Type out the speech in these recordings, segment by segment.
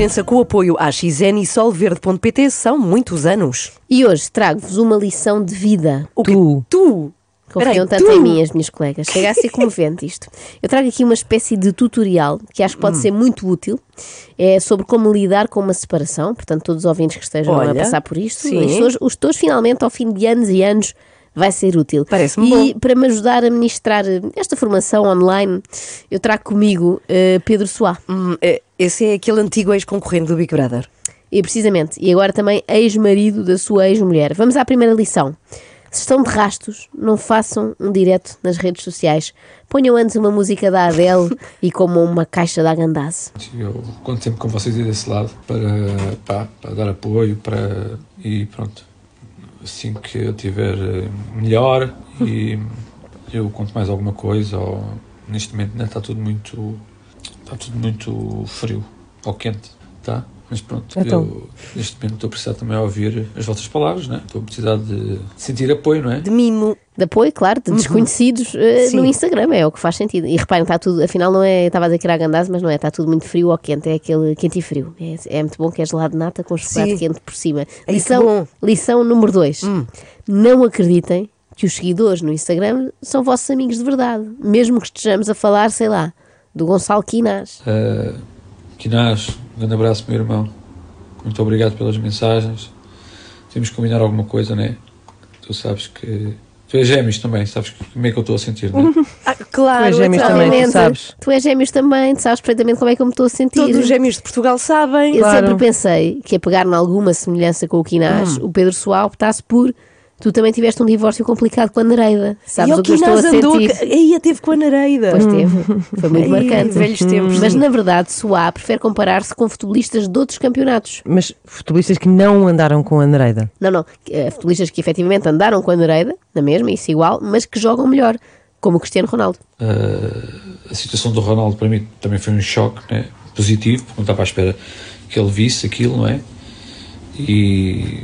Renascença com o apoio à XN e solverde.pt são muitos anos. E hoje trago-vos uma lição de vida. O? Tu. Tu! Confiam tanto tu? em mim, as minhas colegas. Chega a ser comovente isto. Eu trago aqui uma espécie de tutorial que acho que Hum. pode ser muito útil. É sobre como lidar com uma separação. Portanto, todos os ouvintes que estejam a Olha, passar por isto, sim. isto hoje, os todos finalmente, ao fim de anos e anos, vai ser útil. Parece-me E para me ajudar a ministrar eh, esta formação online, eu trago comigo eh, Pedro Soá. Hum, é, esse é aquele antigo ex-concorrente do Big Brother. E precisamente, e agora também ex-marido da sua ex-mulher. Vamos à primeira lição. Se estão de rastos, não façam um direto nas redes sociais. Ponham antes uma música da Adele e como uma caixa da Agandaz. Eu conto sempre com vocês aí desse lado para, pá, para dar apoio para, e pronto. Assim que eu estiver eh, melhor e eu conto mais alguma coisa, ou neste momento está tudo muito. está tudo muito frio ou quente, tá? Mas pronto, Então. eu neste momento estou a precisar também ouvir as vossas palavras, né? Estou a precisar de sentir apoio, não é? De mimo. De apoio, claro, de desconhecidos eh, Sim. no Instagram, é o que faz sentido. E reparem, está tudo, afinal não é, estava a dizer que era Agandaz, mas não é, está tudo muito frio ou quente, é aquele quente e frio. É, é muito bom que é gelado de nata com chocolate Sim. quente por cima. Ai, Lição, bom. lição número 2. Não acreditem que os seguidores no Instagram são vossos amigos de verdade, mesmo que estejamos a falar, sei lá, do Gonçalo Quinás. Uh, Quinás, um grande abraço, meu irmão. Muito obrigado pelas mensagens. Temos que combinar alguma coisa, né? Tu sabes que. Tu és gêmeos também, sabes como é que eu estou a sentir, né? Ah, claro, Tu és gêmeos também, tu sabes. Tu és gêmeos também, tu sabes perfeitamente como é que eu me estou a sentir. Todos os gêmeos de Portugal sabem. Eu Claro. sempre pensei que a pegar em alguma semelhança com o Quinás, Hum. o Pedro Soal optasse por. Tu também tiveste um divórcio complicado com a Nereida. Sabes e o que eu estou a andou. sentir? que- Aí teve com a Nareida. Pois teve. Foi muito Ai, marcante. velhos tempos. Mas na verdade, Soá prefere comparar-se com futebolistas de outros campeonatos. Mas futebolistas que não andaram com a Nereida. Não, não. eh, Futebolistas que efetivamente andaram com a Nereida, na mesma, isso igual, mas que jogam melhor, como o Cristiano Ronaldo. Uh, a situação do Ronaldo para mim também foi um choque né? positivo, porque não estava à espera que ele visse aquilo, não é? E.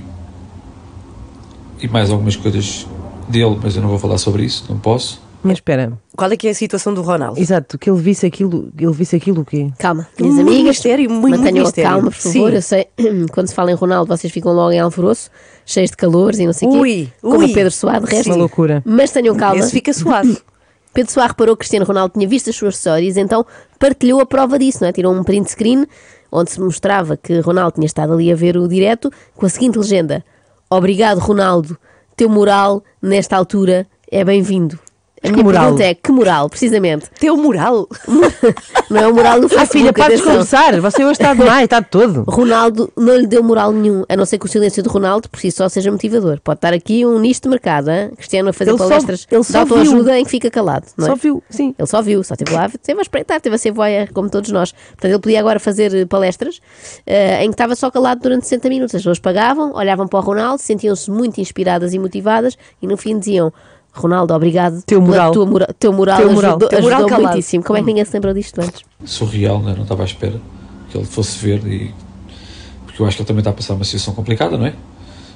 E mais algumas coisas dele, mas eu não vou falar sobre isso, não posso. Mas espera, Qual é que é a situação do Ronaldo? exato, que ele visse aquilo, ele visse aquilo o quê? Calma, minhas Muito amigas. mistério, muito, muito mantenham a mistério. calma, por favor. Sim. Eu sei, quando se fala em Ronaldo, vocês ficam logo em alvoroço, cheios de calores e não sei o quê. Ui, como ui. o Pedro Soá, de resto. Uma loucura. Mas tenham calma. Esse fica suave. Pedro Soá reparou que Cristiano Ronaldo tinha visto as suas stories, então partilhou a prova disso, não é? Tirou um print screen onde se mostrava que Ronaldo tinha estado ali a ver o direto com a seguinte legenda: Obrigado, Ronaldo. Teu moral, nesta altura, é bem-vindo. A minha moral? pergunta é: que moral, precisamente? Teu moral. Não é o moral do Ah, Facebook, filha, para de conversar, você hoje está demais, está todo. Ronaldo não lhe deu moral nenhum, a não ser que o silêncio de Ronaldo por si só seja motivador. Pode estar aqui um nicho de mercado, hein? Cristiano a fazer Ele só- palestras ele de só autoajuda em que fica calado. Não é? Só viu, sim. Ele só viu, só esteve lá, esteve a espreitar, esteve a ser voyeur, como todos nós. Portanto, ele podia agora fazer eh, palestras eh, em que estava só calado durante 60 minutos. As pessoas pagavam, olhavam para o Ronaldo, sentiam-se muito inspiradas e motivadas e no fim diziam. Ronaldo, obrigado. Teu moral. Tua mora- teu moral Teu moral. ajudou, Teu moral ajudou calado. muitíssimo. Como é que ninguém se lembrou disto antes? surreal, né? não estava à espera que ele fosse ver e porque eu acho que ele também está a passar uma situação complicada, não é?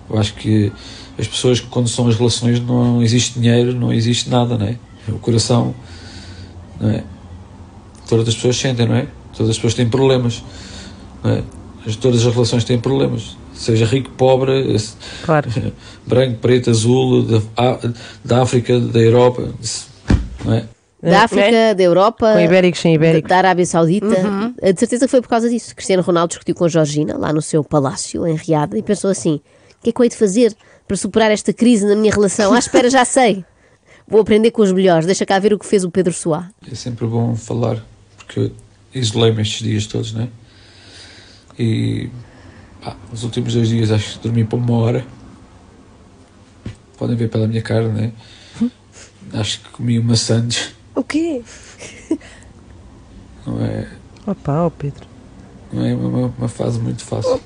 Eu acho que as pessoas quando são as relações não existe dinheiro, não existe nada, não é? O coração, não é? Todas as pessoas sentem, não é? Todas as pessoas têm problemas, não é? As- Todas as relações têm problemas, seja rico, pobre, Claro. branco, preto, azul, da, da África, da Europa, não é? Da África, da Europa, Com ibéricos, sem ibéricos. da Arábia Saudita. Uhum. Eh, De certeza que foi por causa disso. Cristiano Ronaldo discutiu com Georgina, lá no seu palácio, em Riad, e pensou assim: o que é que eu hei de fazer para superar esta crise na minha relação? Ah, espera, já sei. Vou aprender com os melhores. Deixa cá ver o que fez o Pedro Soá. É sempre bom falar, porque eu isolei-me estes dias todos, né? E pá, os últimos dois dias acho que dormi para uma hora. Podem ver pela minha cara, né? Acho que comi uma sandes, O quê? não é, Opa, ó Pedro. não é uma, uma fase muito fácil.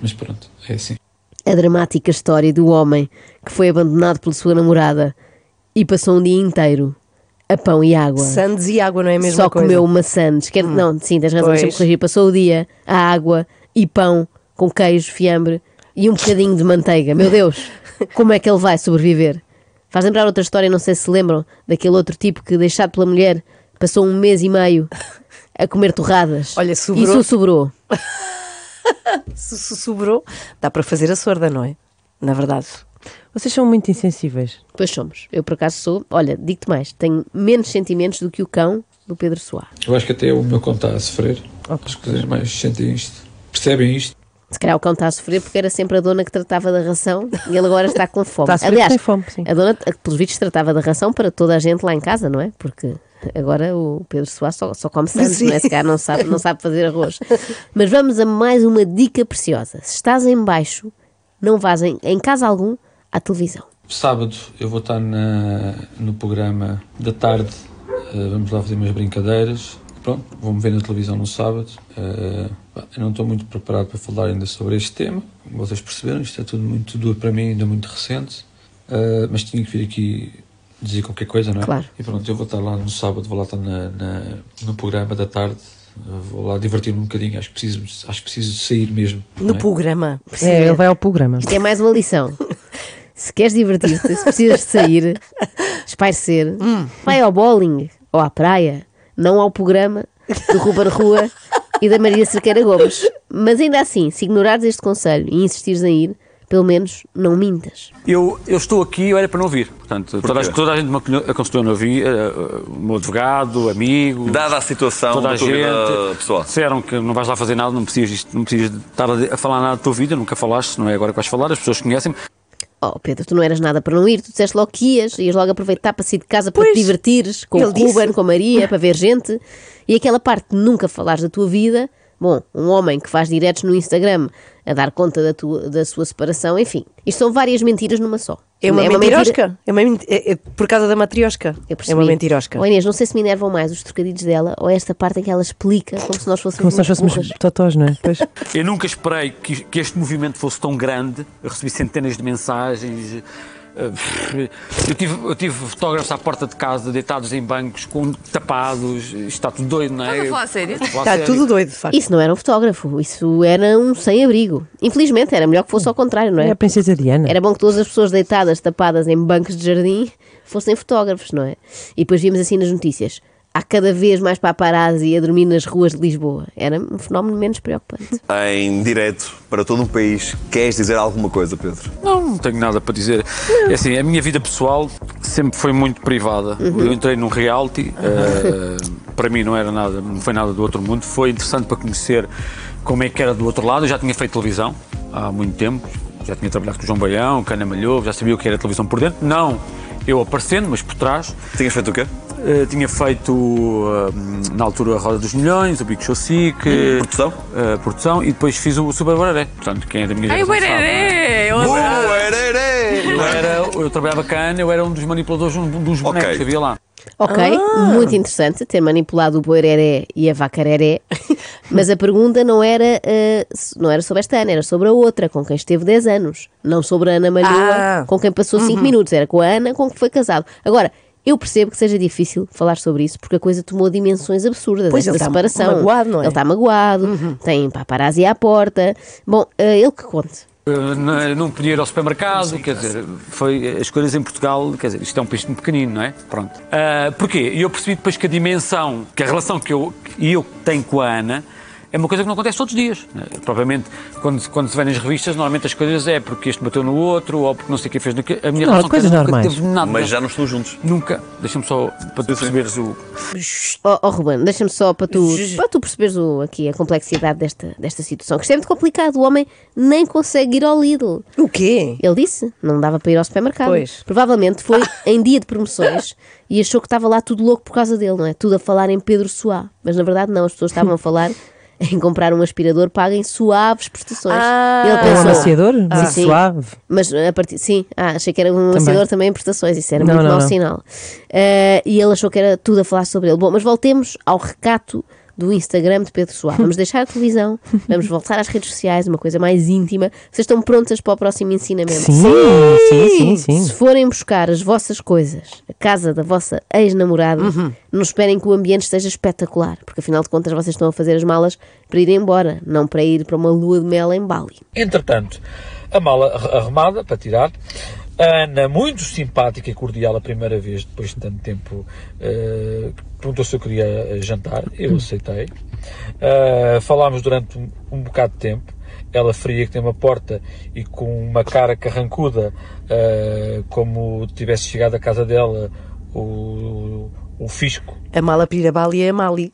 Mas pronto, é assim. A dramática história do homem que foi abandonado pela sua namorada e passou um dia inteiro a pão e água. Sandes e água não é a mesma Só coisa. comeu maçãs. Quer, Não, sim, tens razão, deixa-me corrigir. Passou o dia a água e pão com queijo, fiambre e um bocadinho de manteiga. Meu Deus, como é que ele vai sobreviver? Faz lembrar outra história, não sei se se lembram, daquele outro tipo que, deixado pela mulher, passou um mês e meio a comer torradas. Olha, sobrou. Isso sobrou. Se sobrou, dá para fazer a sorda, não é? Na verdade. Vocês são muito insensíveis. Pois somos. Eu, por acaso, sou. Olha, digo-te mais: tenho menos sentimentos do que o cão do Pedro Soá. Eu acho que até o meu cão está a sofrer. Ok. As coisas mais sentem isto. Percebem isto? Se calhar o cão está a sofrer porque era sempre a dona que tratava da ração e ele agora está com fome. Está a Aliás, tem fome, sim. a dona, pelos vistos, tratava da ração para toda a gente lá em casa, não é? Porque agora o Pedro Soares só, só come santos, Sim. não é? Se calhar não sabe, não sabe fazer arroz. Mas vamos a mais uma dica preciosa. Se estás em baixo, não vás em, em casa algum à televisão. Sábado eu vou estar na- no programa da tarde. eh, vamos lá fazer umas brincadeiras. Pronto, vou-me ver na televisão no sábado. Pá, eu não estou muito preparado para falar ainda sobre este tema. Como vocês perceberam, isto é tudo muito duro para mim, ainda muito recente. Eh, mas tinha que vir aqui dizer qualquer coisa, não é? Claro. E pronto, eu vou estar lá no sábado, vou lá estar na, na- no programa da tarde. Vou lá divertir-me um bocadinho. Acho que preciso, acho que preciso sair mesmo. No é? programa. É, ele vai ao programa. Isto é mais uma lição. Se queres divertir-te, se precisas de sair, espairecer, vai ao bowling ou à praia, não ao programa do Ruben Rua e da Maria Cerqueira Gomes. Mas ainda assim, se ignorares este conselho e insistires em ir, pelo menos não mintas. Eu, eu estou aqui, eu era para não vir. Portanto, toda, a- toda a gente me aconselhou- não vir. eh, o meu advogado, amigo. Dada a situação toda da a vida gente. pessoal. Disseram que não vais lá fazer nada, não precisas, não precisas de estar a, falar nada da tua vida, nunca falaste, não é agora que vais falar, as pessoas conhecem. Oh, Pedro, tu não eras nada para não ir, tu disseste logo que ias, ias logo aproveitar para sair de casa para te divertires com o ele disse. Ruben, com a Maria, para ver gente. E aquela parte de nunca falares da tua vida, bom, um homem que faz diretos no Instagram a dar conta da, tua, da sua separação, enfim. Isto são várias mentiras numa só. É uma, mentira- mentirosca. É uma é- é por causa da matriosca. É uma mentirosca. Oh, Inês, não sei se me enervam mais os trocadilhos dela ou esta parte em que ela explica como se nós fôssemos, Como se nós fôssemos burras. totós, não é? Pois. Eu nunca esperei que, que este movimento fosse tão grande. Eu recebi centenas de mensagens. Eh, Eu tive, eu tive fotógrafos à porta de casa, deitados em bancos, com tapados. Isto está tudo doido, não é? Estás a falar a sério? Está sério. tudo doido, de facto. Isso não era um fotógrafo, isso era um sem-abrigo. Infelizmente, era melhor que fosse ao contrário, não É é? a princesa Diana. Era bom que todas as pessoas deitadas, tapadas em bancos de jardim, fossem fotógrafos, não é? E depois vimos assim nas notícias. Há cada vez mais paparazzi a dormir nas ruas de Lisboa. Era um fenómeno menos preocupante. Em direto para todo o país, queres dizer alguma coisa, Pedro? Não, não tenho nada para dizer. É assim, a minha vida pessoal sempre foi muito privada. Eu entrei num reality, eh, para mim não era nada, não foi nada do outro mundo. Foi interessante para conhecer como é que era do outro lado. Eu já tinha feito televisão há muito tempo, já tinha trabalhado com o João Baião, Cana Malhou, já sabia o que era televisão por dentro. Não eu aparecendo, mas por trás. Tinhas feito o quê? Eh, tinha feito eh, na altura a Roda dos Milhões, o Bico Chaucic, Produção? eh, produção e depois fiz o Super Bararé. Portanto, quem é da minha Ai, o geração sabe, não é? Eu Uh, era, eu trabalhava cá, eu era um dos manipuladores um dos bonecos Ok. que havia lá. Ok, muito interessante ter manipulado o boireré e a vacareré, mas a pergunta não era, s- não era sobre esta Ana, era sobre a outra, com quem esteve 10 anos. Não sobre a Ana Malhoa, Ah. com quem passou 5 minutos, era com a Ana com que foi casado. Agora, eu percebo que seja difícil falar sobre isso, porque a coisa tomou dimensões absurdas, Pois, esta ele está separação. magoado, não é? Ele está magoado, tem paparazzi à porta. Bom, eh, ele que conte. Uh, não, não podia ir ao supermercado, quer dizer, foi as coisas em Portugal, quer dizer, isto é um país muito pequenino, não é? Pronto. Uh, porquê? E eu percebi depois que a dimensão, que a relação que eu, que eu tenho com a Ana é uma coisa que não acontece todos os dias. né? Provavelmente, quando, quando se vê nas revistas, normalmente as coisas é porque este bateu no outro, ou porque não sei quem fez no que. A minha Não, relação com a coisas normais. teve nada. Mas já não estão juntos. Nunca. Deixa-me só para tu perceberes o. Oh, oh Ruben, deixa-me só para tu, para tu perceberes o, aqui a complexidade desta, desta situação, que isto é muito complicado. O homem nem consegue ir ao Lidl. O quê? Ele disse, não dava para ir ao supermercado. Pois. Provavelmente foi em dia de promoções e achou que estava lá tudo louco por causa dele, não é? Tudo a falar em Pedro Soá. Mas na verdade não, as pessoas estavam a falar em comprar um aspirador pago em suaves prestações. Ah. ele É um pensou, amaciador? Sim, Muito sim. suave. Mas a partir, sim, ah, achei que era um amaciador também em prestações, isso era Não, muito não, mau não. sinal. Eh, e ele achou que era tudo a falar sobre ele. Bom, mas voltemos ao recato do Instagram de Pedro Soá. Vamos deixar a televisão, vamos voltar às redes sociais, uma coisa mais íntima. Vocês estão prontas para o próximo ensinamento? Sim, sim, sim, sim. Se forem buscar as vossas coisas, a casa da vossa ex-namorada, Uhum. não esperem que o ambiente esteja espetacular, porque afinal de contas vocês estão a fazer as malas para ir embora, não para ir para uma lua de mel em Bali. Entretanto, a mala arrumada para tirar, A Ana, muito simpática e cordial a primeira vez, depois de tanto tempo, eh, perguntou se eu queria eh, jantar. Eu aceitei. Eh, falámos durante um, um bocado de tempo. Ela fria que tem uma porta e com uma cara carrancuda, eh, como tivesse chegado à casa dela o, o fisco. A mala pirabali é a Mali.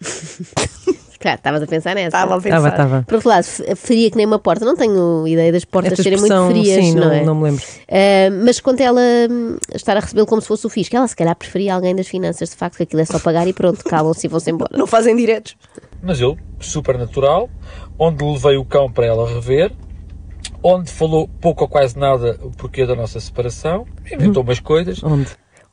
Claro, estavas a pensar nessa. Estava a pensar. Estava, estava. Por outro lado, fria que nem uma porta. Não tenho ideia das portas Esta serem muito frias, sim, não, não, é? não me lembro. Ah, mas quanto ela hum, estar a recebê-lo como se fosse o fisco, ela se calhar preferia alguém das finanças, de facto, que aquilo é só pagar e pronto, calam-se e vão-se embora. Não fazem diretos. Mas eu, super natural, onde levei o cão para ela rever, onde falou pouco ou quase nada o porquê da nossa separação, inventou umas coisas. Onde?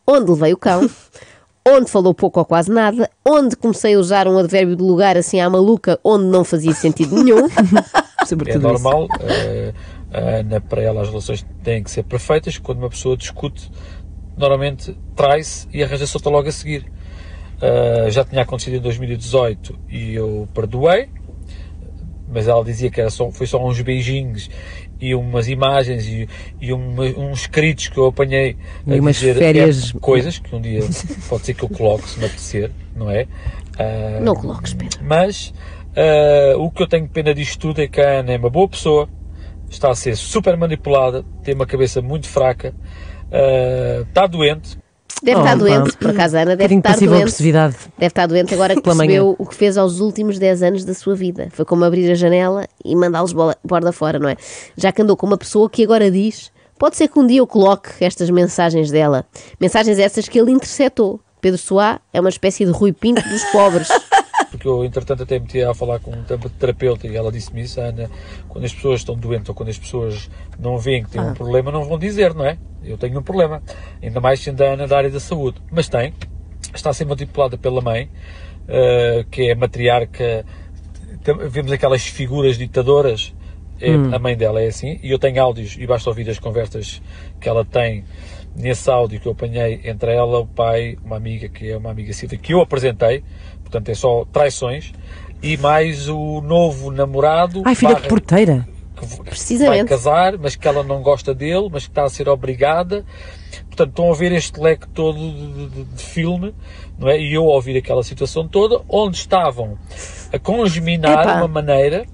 Onde levei o cão, onde falou pouco ou quase nada, onde comecei a usar um advérbio de lugar assim à maluca, onde não fazia sentido nenhum. É normal, eh, a Ana, para ela as relações têm que ser perfeitas, quando uma pessoa discute, normalmente trai-se e arranja-se outra logo a seguir. Eh, já tinha acontecido em 2018 e eu perdoei, mas ela dizia que era só, foi só uns beijinhos e umas imagens e, e uma- uns escritos que eu apanhei a E umas dizer férias- N coisas que um dia pode ser que eu coloque se me apetecer, não é? Ah, Não coloques, Pedro. mas ah, o que eu tenho pena disto tudo é que a Ana é uma boa pessoa, está a ser super manipulada, tem uma cabeça muito fraca, ah, está doente, Deve Oh, estar doente, por acaso a Ana deve estar doente. Deve estar doente agora que Pela manhã. percebeu o que fez aos últimos 10 anos da sua vida. Foi como abrir a janela e mandá-los borda fora, não é? Já que andou com uma pessoa que agora diz: pode ser que um dia eu coloque estas mensagens dela. Mensagens essas que ele interceptou. Pedro Soá é uma espécie de Rui Pinto dos pobres. porque eu entretanto até meti a falar com um terapeuta e ela disse-me isso, Ana, quando as pessoas estão doentes ou quando as pessoas não veem que têm um problema, não vão dizer, não é? Eu tenho um problema, ainda mais sendo a Ana da área da saúde, mas tem, está a ser manipulada pela mãe, eh, que é matriarca, Tem- vemos aquelas figuras ditadoras, é, a mãe dela é assim, e eu tenho áudios, e basta ouvir as conversas que ela tem nesse áudio que eu apanhei entre ela, o pai, uma amiga que é uma amiga Silvia, que eu apresentei, portanto é só traições, e mais o novo namorado Ai, filha barra- de porteira. Que vai Precisamente. casar, mas que ela não gosta dele, mas que está a ser obrigada. Portanto, estão a ver este leque todo de, de- de filme, não é? E eu a ouvir aquela situação toda, onde estavam a congeminar Epá. uma maneira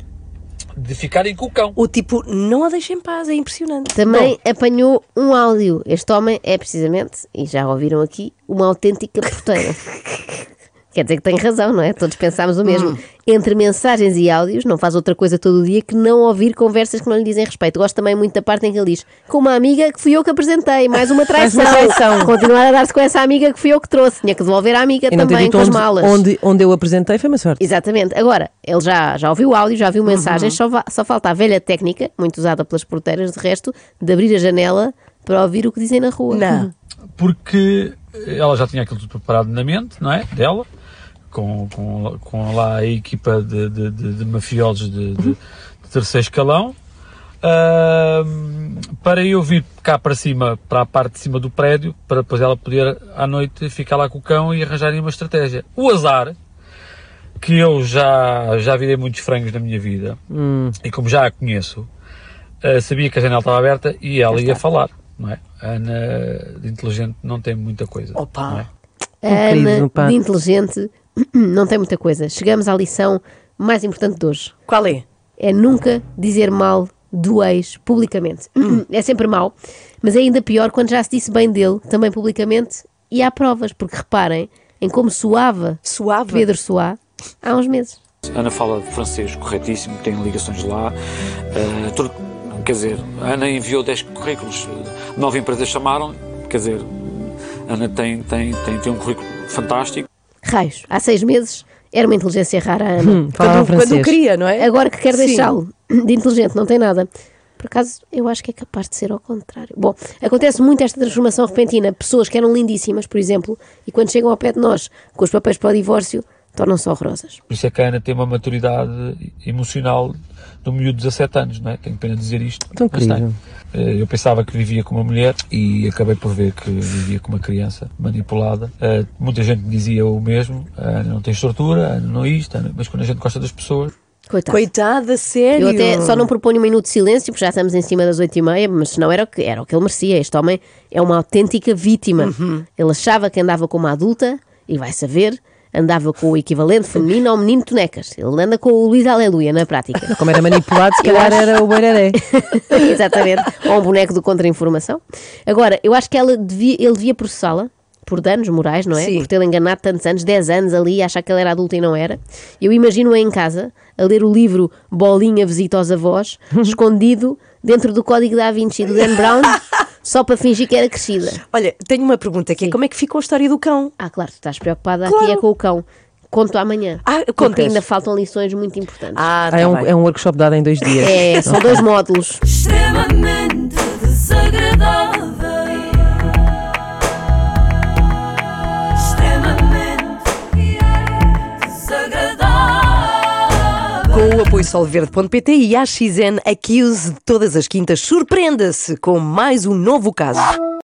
de ficarem com o cão. O tipo, não a deixem em paz, é impressionante. Também apanhou um áudio. Este homem é precisamente, e já ouviram aqui, uma autêntica porteira. Quer dizer que tem razão, não é? Todos pensámos o mesmo. Entre mensagens e áudios, não faz outra coisa todo o dia que não ouvir conversas que não lhe dizem respeito. Gosto também muito da parte em que ele diz: com uma amiga que fui eu que apresentei, mais uma traição. uma traição. Continuar a dar-se com essa amiga que fui eu que trouxe. Tinha que devolver à amiga E também com as onde, malas. onde, onde eu apresentei foi uma sorte. Exatamente. Agora, ele já, já ouviu o áudio, já viu mensagens, só, va- só falta a velha técnica, muito usada pelas porteiras de resto, de abrir a janela para ouvir o que dizem na rua. Não. porque ela já tinha aquilo tudo preparado na mente, não é? Dela, com, com, com lá a equipa de, de, de, de mafiosos de, de- de terceiro escalão. Ahm, para eu vir cá para cima, para a parte de cima do prédio, para depois ela poder à noite ficar lá com o cão e arranjarem uma estratégia. O azar, que eu já, já virei muitos frangos na minha vida, e como já a conheço, ah, sabia que a janela estava aberta e ela ia falar, não é? A Ana, de inteligente, não tem muita coisa. Opa. não é? Querido, Ana, pá. de inteligente, não tem muita coisa. Chegamos à lição mais importante de hoje. Qual é? É nunca dizer mal do ex publicamente. É sempre mau, mas é ainda pior quando já se disse bem dele, também publicamente, e há provas, porque reparem em como soava Suave. Pedro Soá há uns meses. Ana fala francês corretíssimo, tem ligações lá. eh, tudo- quer dizer, a Ana enviou 10 currículos, eh, nove empresas chamaram, quer dizer, a Ana tem, tem, tem, tem um currículo fantástico. Raios, há seis meses era uma inteligência rara a Ana. Hum, Quando, quando francês. queria, não é? Agora que quer deixá-lo de inteligente, não tem nada. Por acaso, eu acho que é capaz de ser ao contrário. Bom, acontece muito esta transformação repentina. Pessoas que eram lindíssimas, por exemplo, e quando chegam ao pé de nós com os papéis para o divórcio, tornam-se horrorosas. Por isso é que a Ana tem uma maturidade emocional de um miúdo de 17 anos, não é? Tenho pena de dizer isto. Tão mas tem. querido. Eh, Eu pensava que vivia com uma mulher e acabei por ver que vivia com uma criança manipulada. Eh, Muita gente me dizia o mesmo. A Ana não tem estrutura, Ana não isto, a Ana- mas quando a gente gosta das pessoas, Coitado. Coitada, sério. Eu até só não proponho um minuto de silêncio, porque já estamos em cima das oito e meia, mas não era o que, era o que ele merecia. Este homem é uma autêntica vítima. Uhum. Ele achava que andava com uma adulta, e vai saber, andava com o equivalente feminino ao menino Tonecas. Ele anda com o Luís Aleluia na prática. Como era manipulado, se calhar era o Boiraré. Exatamente. Ou um boneco do contra-informação. Agora, eu acho que ela devia, ele devia processá-la por danos morais, não é? Sim. Por ter enganado tantos anos, 10 anos ali, achar que ela era adulta e não era. Eu imagino-a em casa a ler o livro Bolinha Visita aos Avós, escondido dentro do Código da Vinci do Dan Brown, só para fingir que era crescida. Olha, tenho uma pergunta que é como é que ficou a história do cão? Ah, claro, tu estás preocupada Claro. aqui é com o cão. Conto amanhã. Ah, porque contas. ainda faltam lições muito importantes. Ah, Ah, é, um, é um workshop dado em dois dias. É, são dois módulos. extremamente desagradável. Com o apoio solverde.pt e a XN Accuse, todas as quintas, surpreenda-se com mais um novo caso.